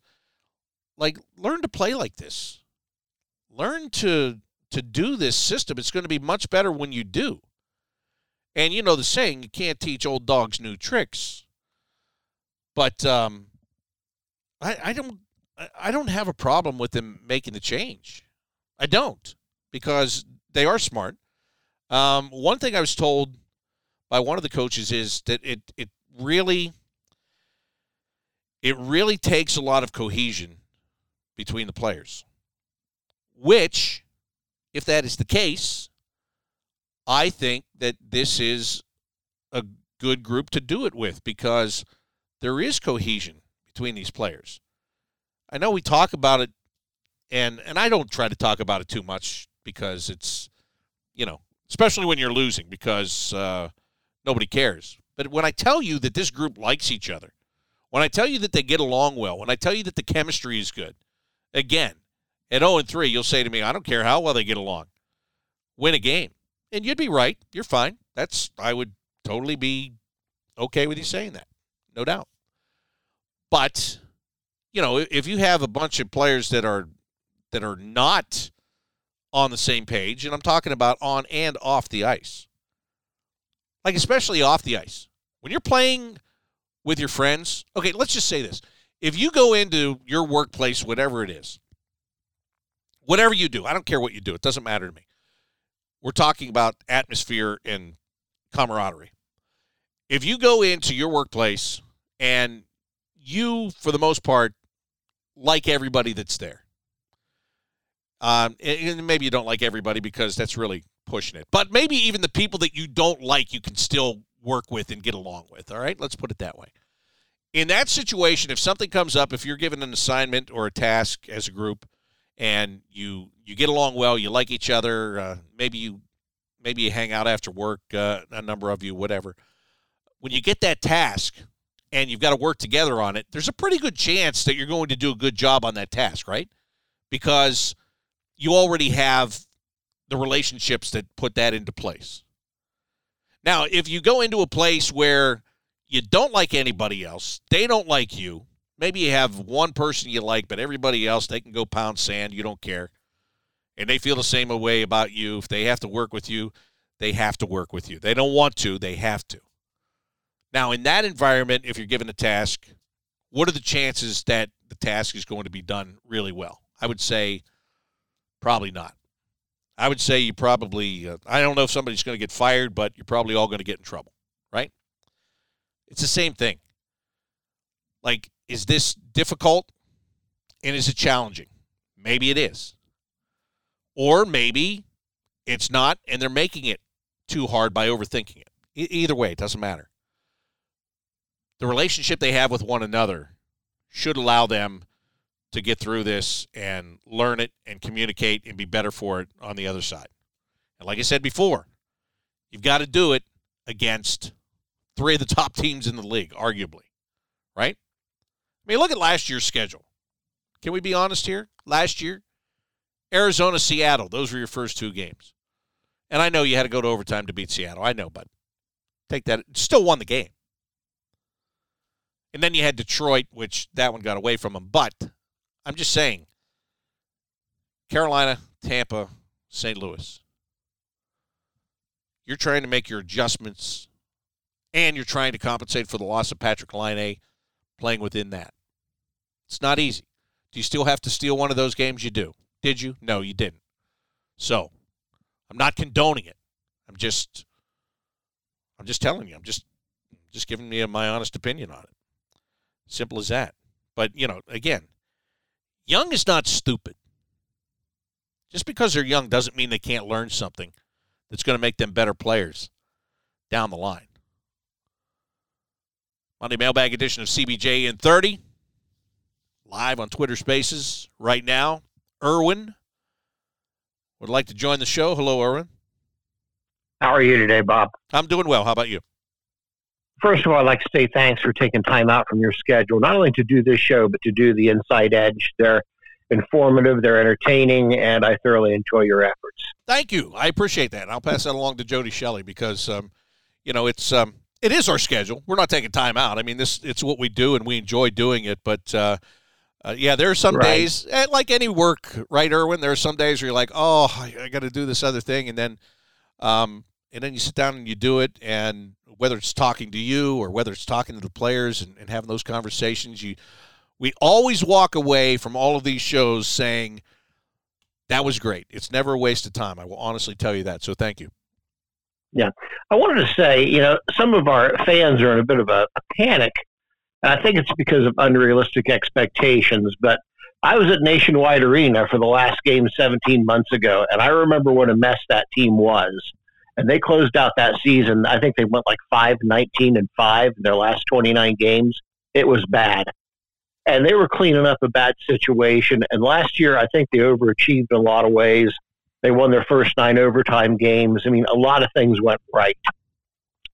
like learn to play like this. Learn to to do this system. It's going to be much better when you do. And you know the saying, you can't teach old dogs new tricks. But um, I, I don't I don't have a problem with them making the change. I don't because they are smart. Um, one thing I was told by one of the coaches is that it it really it really takes a lot of cohesion between the players. Which, if that is the case, I think that this is a good group to do it with because there is cohesion between these players. I know we talk about it, and and I don't try to talk about it too much because it's, you know, especially when you're losing because uh, nobody cares. But when I tell you that this group likes each other, when I tell you that they get along well, when I tell you that the chemistry is good, again, at 0 and 3, you'll say to me, I don't care how well they get along. Win a game. And you'd be right. You're fine. That's I would totally be okay with you saying that. No doubt. But you know, if you have a bunch of players that are that are not on the same page, and I'm talking about on and off the ice, like especially off the ice, when you're playing with your friends, okay, let's just say this. If you go into your workplace, whatever it is, whatever you do, I don't care what you do, it doesn't matter to me. We're talking about atmosphere and camaraderie. If you go into your workplace and you, for the most part, like everybody that's there. Um, and maybe you don't like everybody because that's really pushing it. But maybe even the people that you don't like, you can still work with and get along with. All right, let's put it that way. In that situation, if something comes up, if you're given an assignment or a task as a group, and you you get along well, you like each other, uh, maybe you maybe you hang out after work, uh, a number of you, whatever. When you get that task, and you've got to work together on it, there's a pretty good chance that you're going to do a good job on that task, right? Because you already have the relationships that put that into place. Now, if you go into a place where you don't like anybody else, they don't like you, maybe you have one person you like, but everybody else, they can go pound sand, you don't care. And they feel the same way about you. If they have to work with you, they have to work with you. They don't want to, they have to. Now, in that environment, if you're given a task, what are the chances that the task is going to be done really well? I would say probably not. I would say you probably, uh, I don't know if somebody's going to get fired, but you're probably all going to get in trouble, right? It's the same thing. Like, is this difficult and is it challenging? Maybe it is. Or maybe it's not and they're making it too hard by overthinking it. E- either way, it doesn't matter the relationship they have with one another should allow them to get through this and learn it and communicate and be better for it on the other side. And like I said before, you've got to do it against three of the top teams in the league, arguably. Right? I mean, look at last year's schedule. Can we be honest here? Last year, Arizona, Seattle, those were your first two games. And I know you had to go to overtime to beat Seattle. I know, but Take that. Still won the game. And then you had Detroit, which that one got away from them. But I'm just saying, Carolina, Tampa, St. Louis. You're trying to make your adjustments, and you're trying to compensate for the loss of Patrik Laine playing within that. It's not easy. Do you still have to steal one of those games? You do. Did you? No, you didn't. So, I'm not condoning it. I'm just I'm just telling you. I'm just just giving you my honest opinion on it. Simple as that. But, you know, again, young is not stupid. Just because they're young doesn't mean they can't learn something that's going to make them better players down the line. Monday Mailbag edition of CBJ in 30. Live on Twitter Spaces right now. Irwin would like to join the show. Hello, Irwin. How are you today, Bob? I'm doing well. How about you? First of all, I'd like to say thanks for taking time out from your schedule, not only to do this show, but to do the Inside Edge. They're informative, they're entertaining, and I thoroughly enjoy your efforts. Thank you. I appreciate that. I'll pass that along to Jody Shelley because, um, you know, it's um, it is our schedule. We're not taking time out. I mean, this it's what we do, and we enjoy doing it. But uh, uh, yeah, there are some right. days, eh, like any work, right, Irwin? There are some days where you're like, oh, I, I got to do this other thing, and then um, and then you sit down and you do it and whether it's talking to you or whether it's talking to the players and, and having those conversations you we always walk away from all of these shows saying that was great it's never a waste of time i will honestly tell you that so thank you yeah i wanted to say you know some of our fans are in a bit of a, a panic and i think it's because of unrealistic expectations but I was at Nationwide Arena for the last game 17 months ago, and I remember what a mess that team was and they closed out that season. I think they went like 5 19 and 5 in their last 29 games. It was bad. And they were cleaning up a bad situation. And last year, I think they overachieved in a lot of ways. They won their first nine overtime games. I mean, a lot of things went right.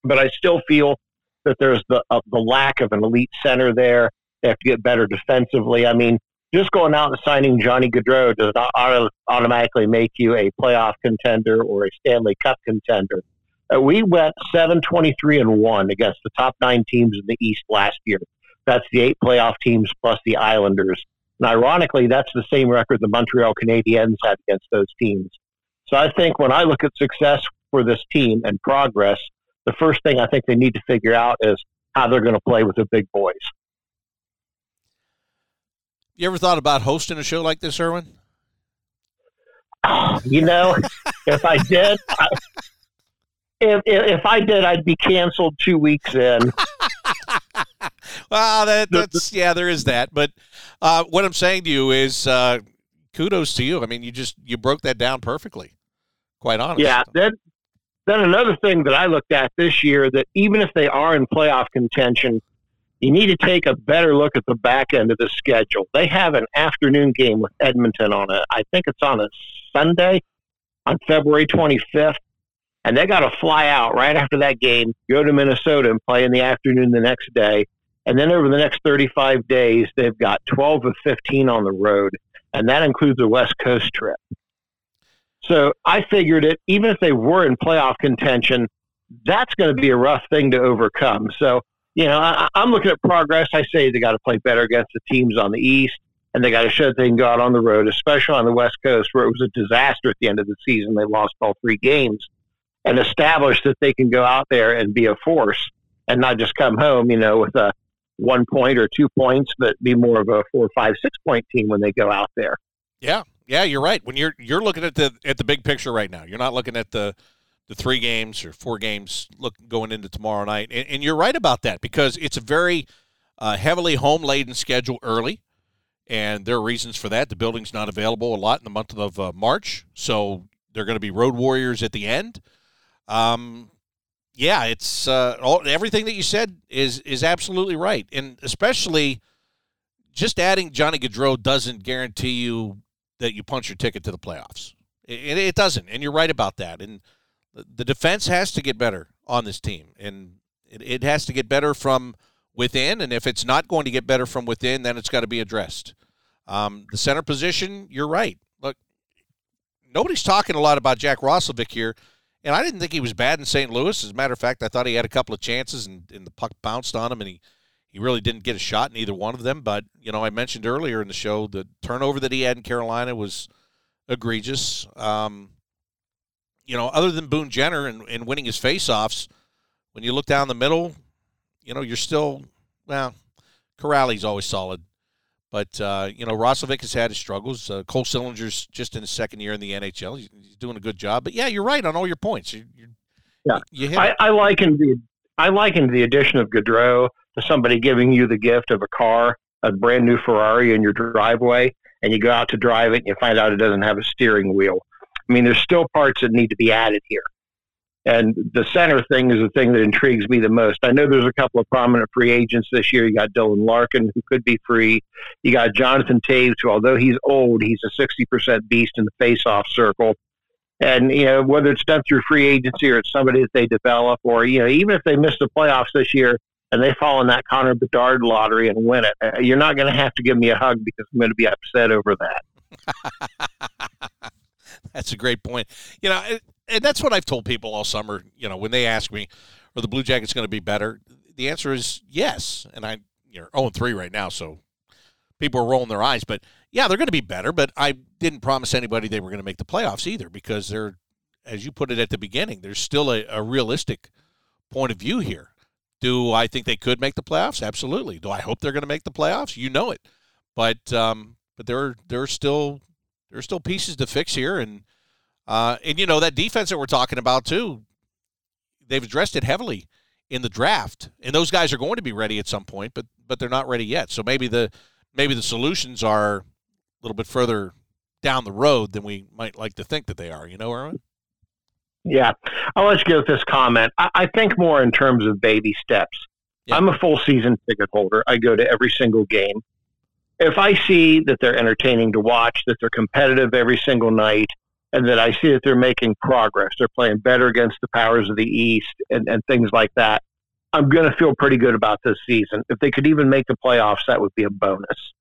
But I still feel that there's the, uh, the lack of an elite center there. They have to get better defensively. I mean, just going out and signing Johnny Gaudreau does not auto- automatically make you a playoff contender or a Stanley Cup contender. Uh, we went 7 23 and 1 against the top nine teams in the East last year. That's the eight playoff teams plus the Islanders. And ironically, that's the same record the Montreal Canadiens had against those teams. So I think when I look at success for this team and progress, the first thing I think they need to figure out is how they're going to play with the big boys. You ever thought about hosting a show like this, Irwin? You know, if I did, I, if, if I did, I'd be canceled two weeks in. well, that, that's yeah, there is that. But uh, what I'm saying to you is, uh, kudos to you. I mean, you just you broke that down perfectly. Quite honestly. Yeah. Then, then another thing that I looked at this year that even if they are in playoff contention, you need to take a better look at the back end of the schedule. They have an afternoon game with Edmonton on it. I think it's on a Sunday on February 25th. And they got to fly out right after that game, go to Minnesota and play in the afternoon the next day. And then over the next 35 days, they've got 12 of 15 on the road. And that includes a West Coast trip. So I figured it, even if they were in playoff contention, that's going to be a rough thing to overcome. So you know, I, am looking at progress. I say they got to play better against the teams on the East, and they got to show that they can go out on the road, especially on the West Coast, where it was a disaster at the end of the season. They lost all three games, and establish that they can go out there and be a force, and not just come home, you know, with a one point or two points, but be more of a four, five, six point team when they go out there. Yeah, yeah, you're right. When you're you're looking at the at the big picture right now, you're not looking at the the three games or four games look going into tomorrow night. And, and you're right about that because it's a very uh, heavily home laden schedule early. And there are reasons for that. The building's not available a lot in the month of uh, March. So they're going to be road warriors at the end. Um, yeah, it's uh, all, everything that you said is is absolutely right, and especially just adding Johnny Gaudreau doesn't guarantee you that you punch your ticket to the playoffs. It, it doesn't, and you're right about that. And the defense has to get better on this team, and it, it has to get better from within. And if it's not going to get better from within, then it's got to be addressed. Um, the center position, you're right. Look, nobody's talking a lot about Jack Roslovic here, And I didn't think he was bad in St. Louis. As a matter of fact, I thought he had a couple of chances and, and the puck bounced on him and he, he really didn't get a shot in either one of them. But, you know, I mentioned earlier in the show the turnover that he had in Carolina was egregious. Um, you know, other than Boone Jenner and, and winning his faceoffs, when you look down the middle, you know, you're still, well, Kuraly's always solid. But, uh, you know, Roslovic has had his struggles. Uh, Cole Sillinger's just in his second year in the NHL. He's, he's doing a good job. But, yeah, you're right on all your points. You, you, yeah. You I, I liken the I likened the addition of Gaudreau to somebody giving you the gift of a car, a brand new Ferrari in your driveway, and you go out to drive it and you find out it doesn't have a steering wheel. I mean, there's still parts that need to be added here. And the center thing is the thing that intrigues me the most. I know there's a couple of prominent free agents this year. You got Dylan Larkin, who could be free. You got Jonathan Toews, who, although he's old, he's a 60% beast in the face-off circle. And, you know, whether it's done through free agency or it's somebody that they develop or, you know, even if they miss the playoffs this year and they fall in that Connor Bedard lottery and win it, uh, you're not going to have to give me a hug because I'm going to be upset over that. that's a great point. You know, and that's what I've told people all summer. You know, when they ask me, "Are the Blue Jackets going to be better?" The answer is yes. And I, you're 0 3 right now, so people are rolling their eyes. But yeah, they're going to be better. But I didn't promise anybody they were going to make the playoffs either, because they're, as you put it at the beginning, there's still a, a realistic point of view here. Do I think they could make the playoffs? Absolutely. Do I hope they're going to make the playoffs? You know it. But um, but there there are still there are still pieces to fix here, and uh, and you know that defense that we're talking about too. They've addressed it heavily in the draft, and those guys are going to be ready at some point, but but they're not ready yet. So maybe the maybe the solutions are a little bit further down the road than we might like to think that they are. You know, Erwin? Yeah, I'll let you go with this comment. I, I think more in terms of baby steps. Yeah. I'm a full season ticket holder. I go to every single game. If I see that they're entertaining to watch, that they're competitive every single night, and that I see that they're making progress. They're playing better against the powers of the East and, and things like that. I'm going to feel pretty good about this season. If they could even make the playoffs, that would be a bonus.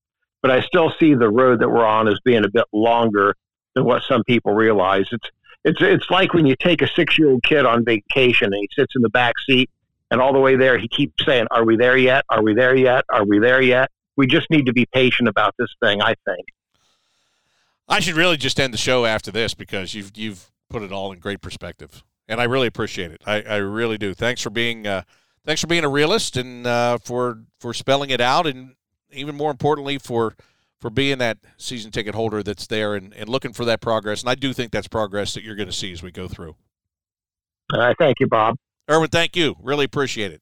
But I still see the road that we're on as being a bit longer than what some people realize. It's it's it's like when you take a six year old kid on vacation and he sits in the back seat and all the way there he keeps saying, "Are we there yet? Are we there yet? Are we there yet?" We just need to be patient about this thing. I think. I should really just end the show after this because you've you've put it all in great perspective, and I really appreciate it. I, I really do. Thanks for being uh, thanks for being a realist and uh, for for spelling it out, and even more importantly for for being that season ticket holder that's there and, and looking for that progress. And I do think that's progress that you're going to see as we go through. All right, thank you, Bob. Erwin, thank you. Really appreciate it.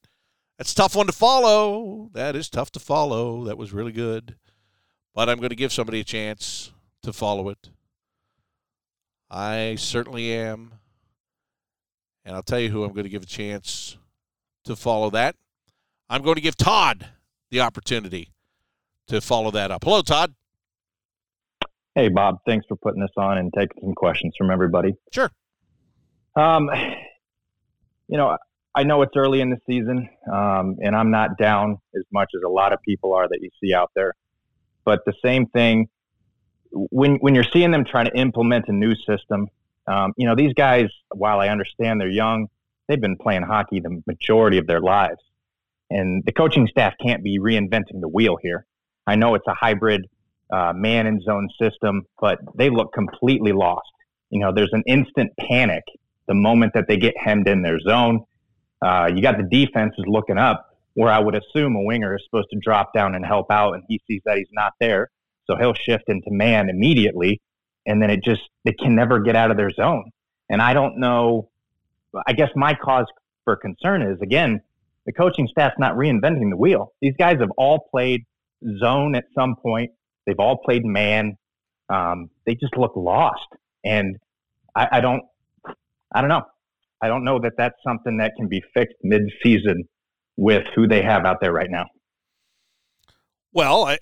That's a tough one to follow. That is tough to follow. That was really good. But I'm going to give somebody a chance to follow it. I certainly am. And I'll tell you who I'm going to give a chance to follow that. I'm going to give Todd the opportunity to follow that up. Hello, Todd. Hey, Bob. Thanks for putting this on and taking some questions from everybody. Sure. Um, you know, I know it's early in the season, um, and I'm not down as much as a lot of people are that you see out there. But the same thing when when you're seeing them trying to implement a new system, um, you know these guys. While I understand they're young, they've been playing hockey the majority of their lives, and the coaching staff can't be reinventing the wheel here. I know it's a hybrid uh, man and zone system, but they look completely lost. You know, there's an instant panic the moment that they get hemmed in their zone. Uh, you got the defenses looking up, where I would assume a winger is supposed to drop down and help out, and he sees that he's not there. So he'll shift into man immediately, and then it just they can never get out of their zone. And I don't know. I guess my cause for concern is again the coaching staff's not reinventing the wheel. These guys have all played zone at some point. They've all played man. Um, they just look lost, and I, I don't. I don't know. I don't know that that's something that can be fixed mid-season with who they have out there right now. Well, I,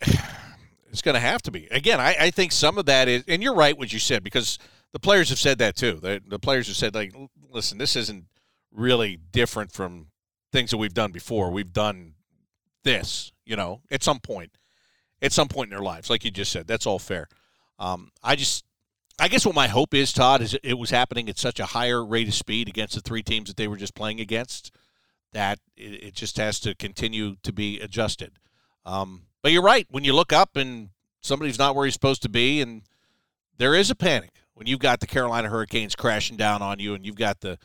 it's going to have to be. Again, I, I, think some of that is, and you're right what you said because the players have said that too. The, the players have said like, listen, this isn't really different from things that we've done before. We've done this, you know, at some point, at some point in their lives, like you just said. That's all fair. Um, I just, I guess what my hope is, Todd, is it was happening at such a higher rate of speed against the three teams that they were just playing against that it, just has to continue to be adjusted. Um, but you're right. When you look up and somebody's not where he's supposed to be, and there is a panic when you've got the Carolina Hurricanes crashing down on you, and you've got the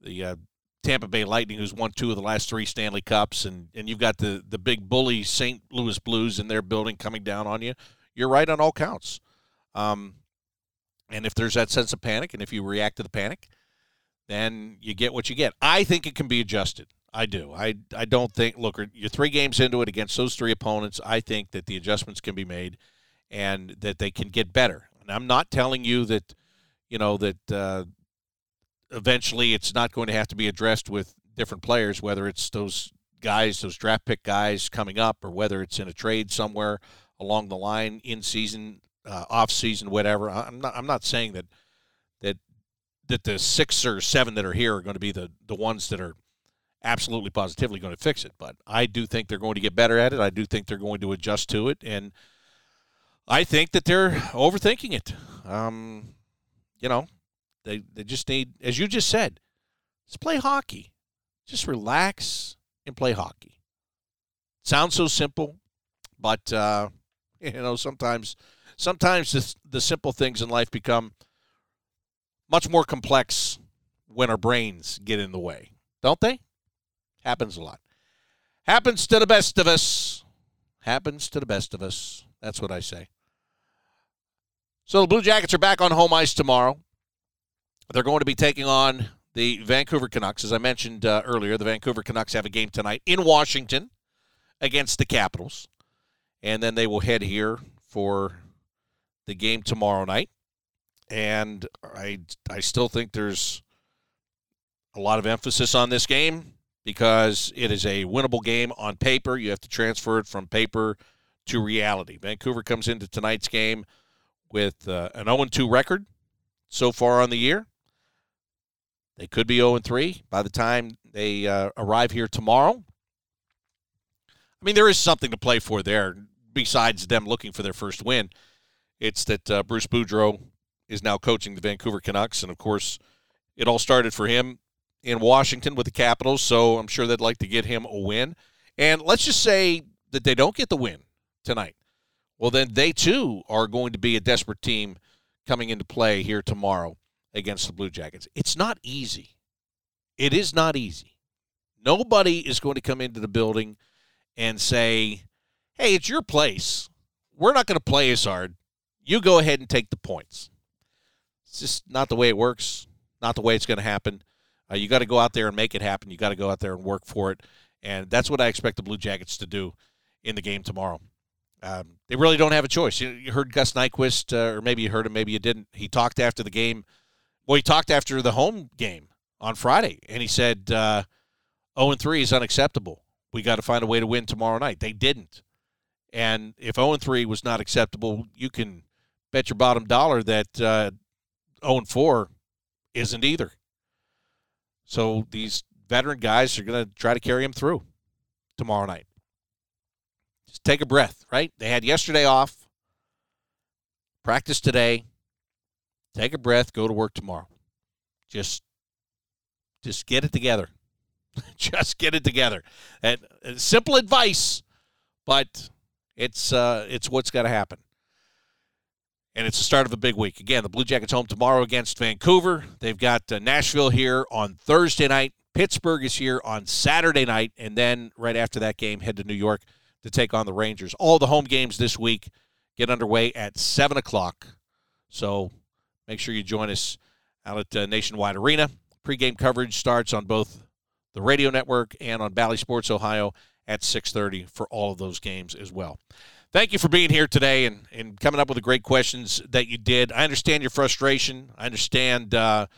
the uh, Tampa Bay Lightning, who's won two of the last three Stanley Cups, and, and you've got the, the big bully St. Louis Blues in their building coming down on you. You're right on all counts. Um, and if there's that sense of panic, and if you react to the panic, then you get what you get. I think it can be adjusted. I do. I, I don't think, look, you're three games into it against those three opponents. I think that the adjustments can be made and that they can get better. And I'm not telling you that, you know, that uh, eventually it's not going to have to be addressed with different players, whether it's those guys, those draft pick guys coming up, or whether it's in a trade somewhere along the line, in season, uh, off season, whatever. I'm not. I'm not saying that that that the six or seven that are here are going to be the the ones that are absolutely positively going to fix it. But I do think they're going to get better at it. I do think they're going to adjust to it, and I think that they're overthinking it. Um, you know, they they just need, as you just said, let's play hockey. Just relax and play hockey. Sounds so simple, but uh, you know sometimes sometimes the, the simple things in life become much more complex when our brains get in the way, don't they? Happens a lot. Happens to the best of us. Happens to the best of us. That's what I say. So the Blue Jackets are back on home ice tomorrow. They're going to be taking on the Vancouver Canucks. As I mentioned uh, earlier, the Vancouver Canucks have a game tonight in Washington against the Capitals. And then they will head here for the game tomorrow night. And I, I still think there's a lot of emphasis on this game because it is a winnable game on paper. You have to transfer it from paper to reality. Vancouver comes into tonight's game with uh, an 0 2 record so far on the year. They could be 0 3 by the time they uh, arrive here tomorrow. I mean, there is something to play for there besides them looking for their first win. It's that uh, Bruce Boudreau is now coaching the Vancouver Canucks. And of course, it all started for him in Washington with the Capitals. So I'm sure they'd like to get him a win. And let's just say that they don't get the win tonight. Well, then they too are going to be a desperate team coming into play here tomorrow against the Blue Jackets. It's not easy. It is not easy. Nobody is going to come into the building and say, hey, it's your place. We're not going to play as hard. You go ahead and take the points. It's just not the way it works, not the way it's going to happen. Uh, you got to go out there and make it happen. You got to go out there and work for it. And that's what I expect the Blue Jackets to do in the game tomorrow. Um, they really don't have a choice. You, you heard Gus Nyquist, uh, or maybe you heard him, maybe you didn't. He talked after the game well, he talked after the home game on Friday, and he said uh, 0 3 is unacceptable. We got to find a way to win tomorrow night. They didn't. And if 0 3 was not acceptable, you can bet your bottom dollar that uh, 0 4 isn't either. So these veteran guys are going to try to carry him through tomorrow night. Just take a breath, right? They had yesterday off, practice today take a breath, go to work tomorrow. Just just get it together. just get it together. And uh, simple advice, but it's uh, it's what's got to happen. And it's the start of a big week. Again, the Blue Jackets home tomorrow against Vancouver. They've got uh, Nashville here on Thursday night. Pittsburgh is here on Saturday night, and then right after that game, head to New York to take on the Rangers. All the home games this week get underway at seven o'clock. So Make sure you join us out at uh, Nationwide Arena. Pre-game coverage starts on both the radio network and on Bally Sports Ohio at 6:30 for all of those games as well. Thank you for being here today and, and coming up with the great questions that you did. I understand your frustration. I understand uh,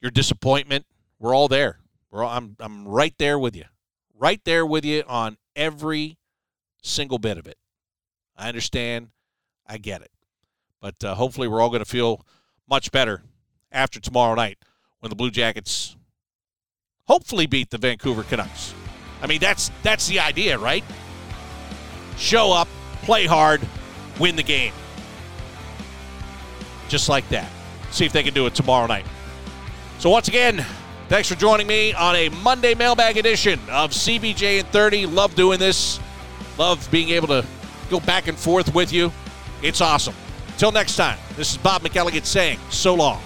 your disappointment. We're all there. We're all, I'm I'm right there with you, right there with you on every single bit of it. I understand. I get it. But uh, hopefully, we're all going to feel much better after tomorrow night when the Blue Jackets hopefully beat the Vancouver Canucks. I mean, that's that's the idea, right? Show up, play hard, win the game. just like that. See if they can do it tomorrow night. So, once again, thanks for joining me on a Monday mailbag edition of CBJ and 30. Love doing this. Love being able to go back and forth with you. It's awesome. Till next time, this is Bob McElligott saying so long.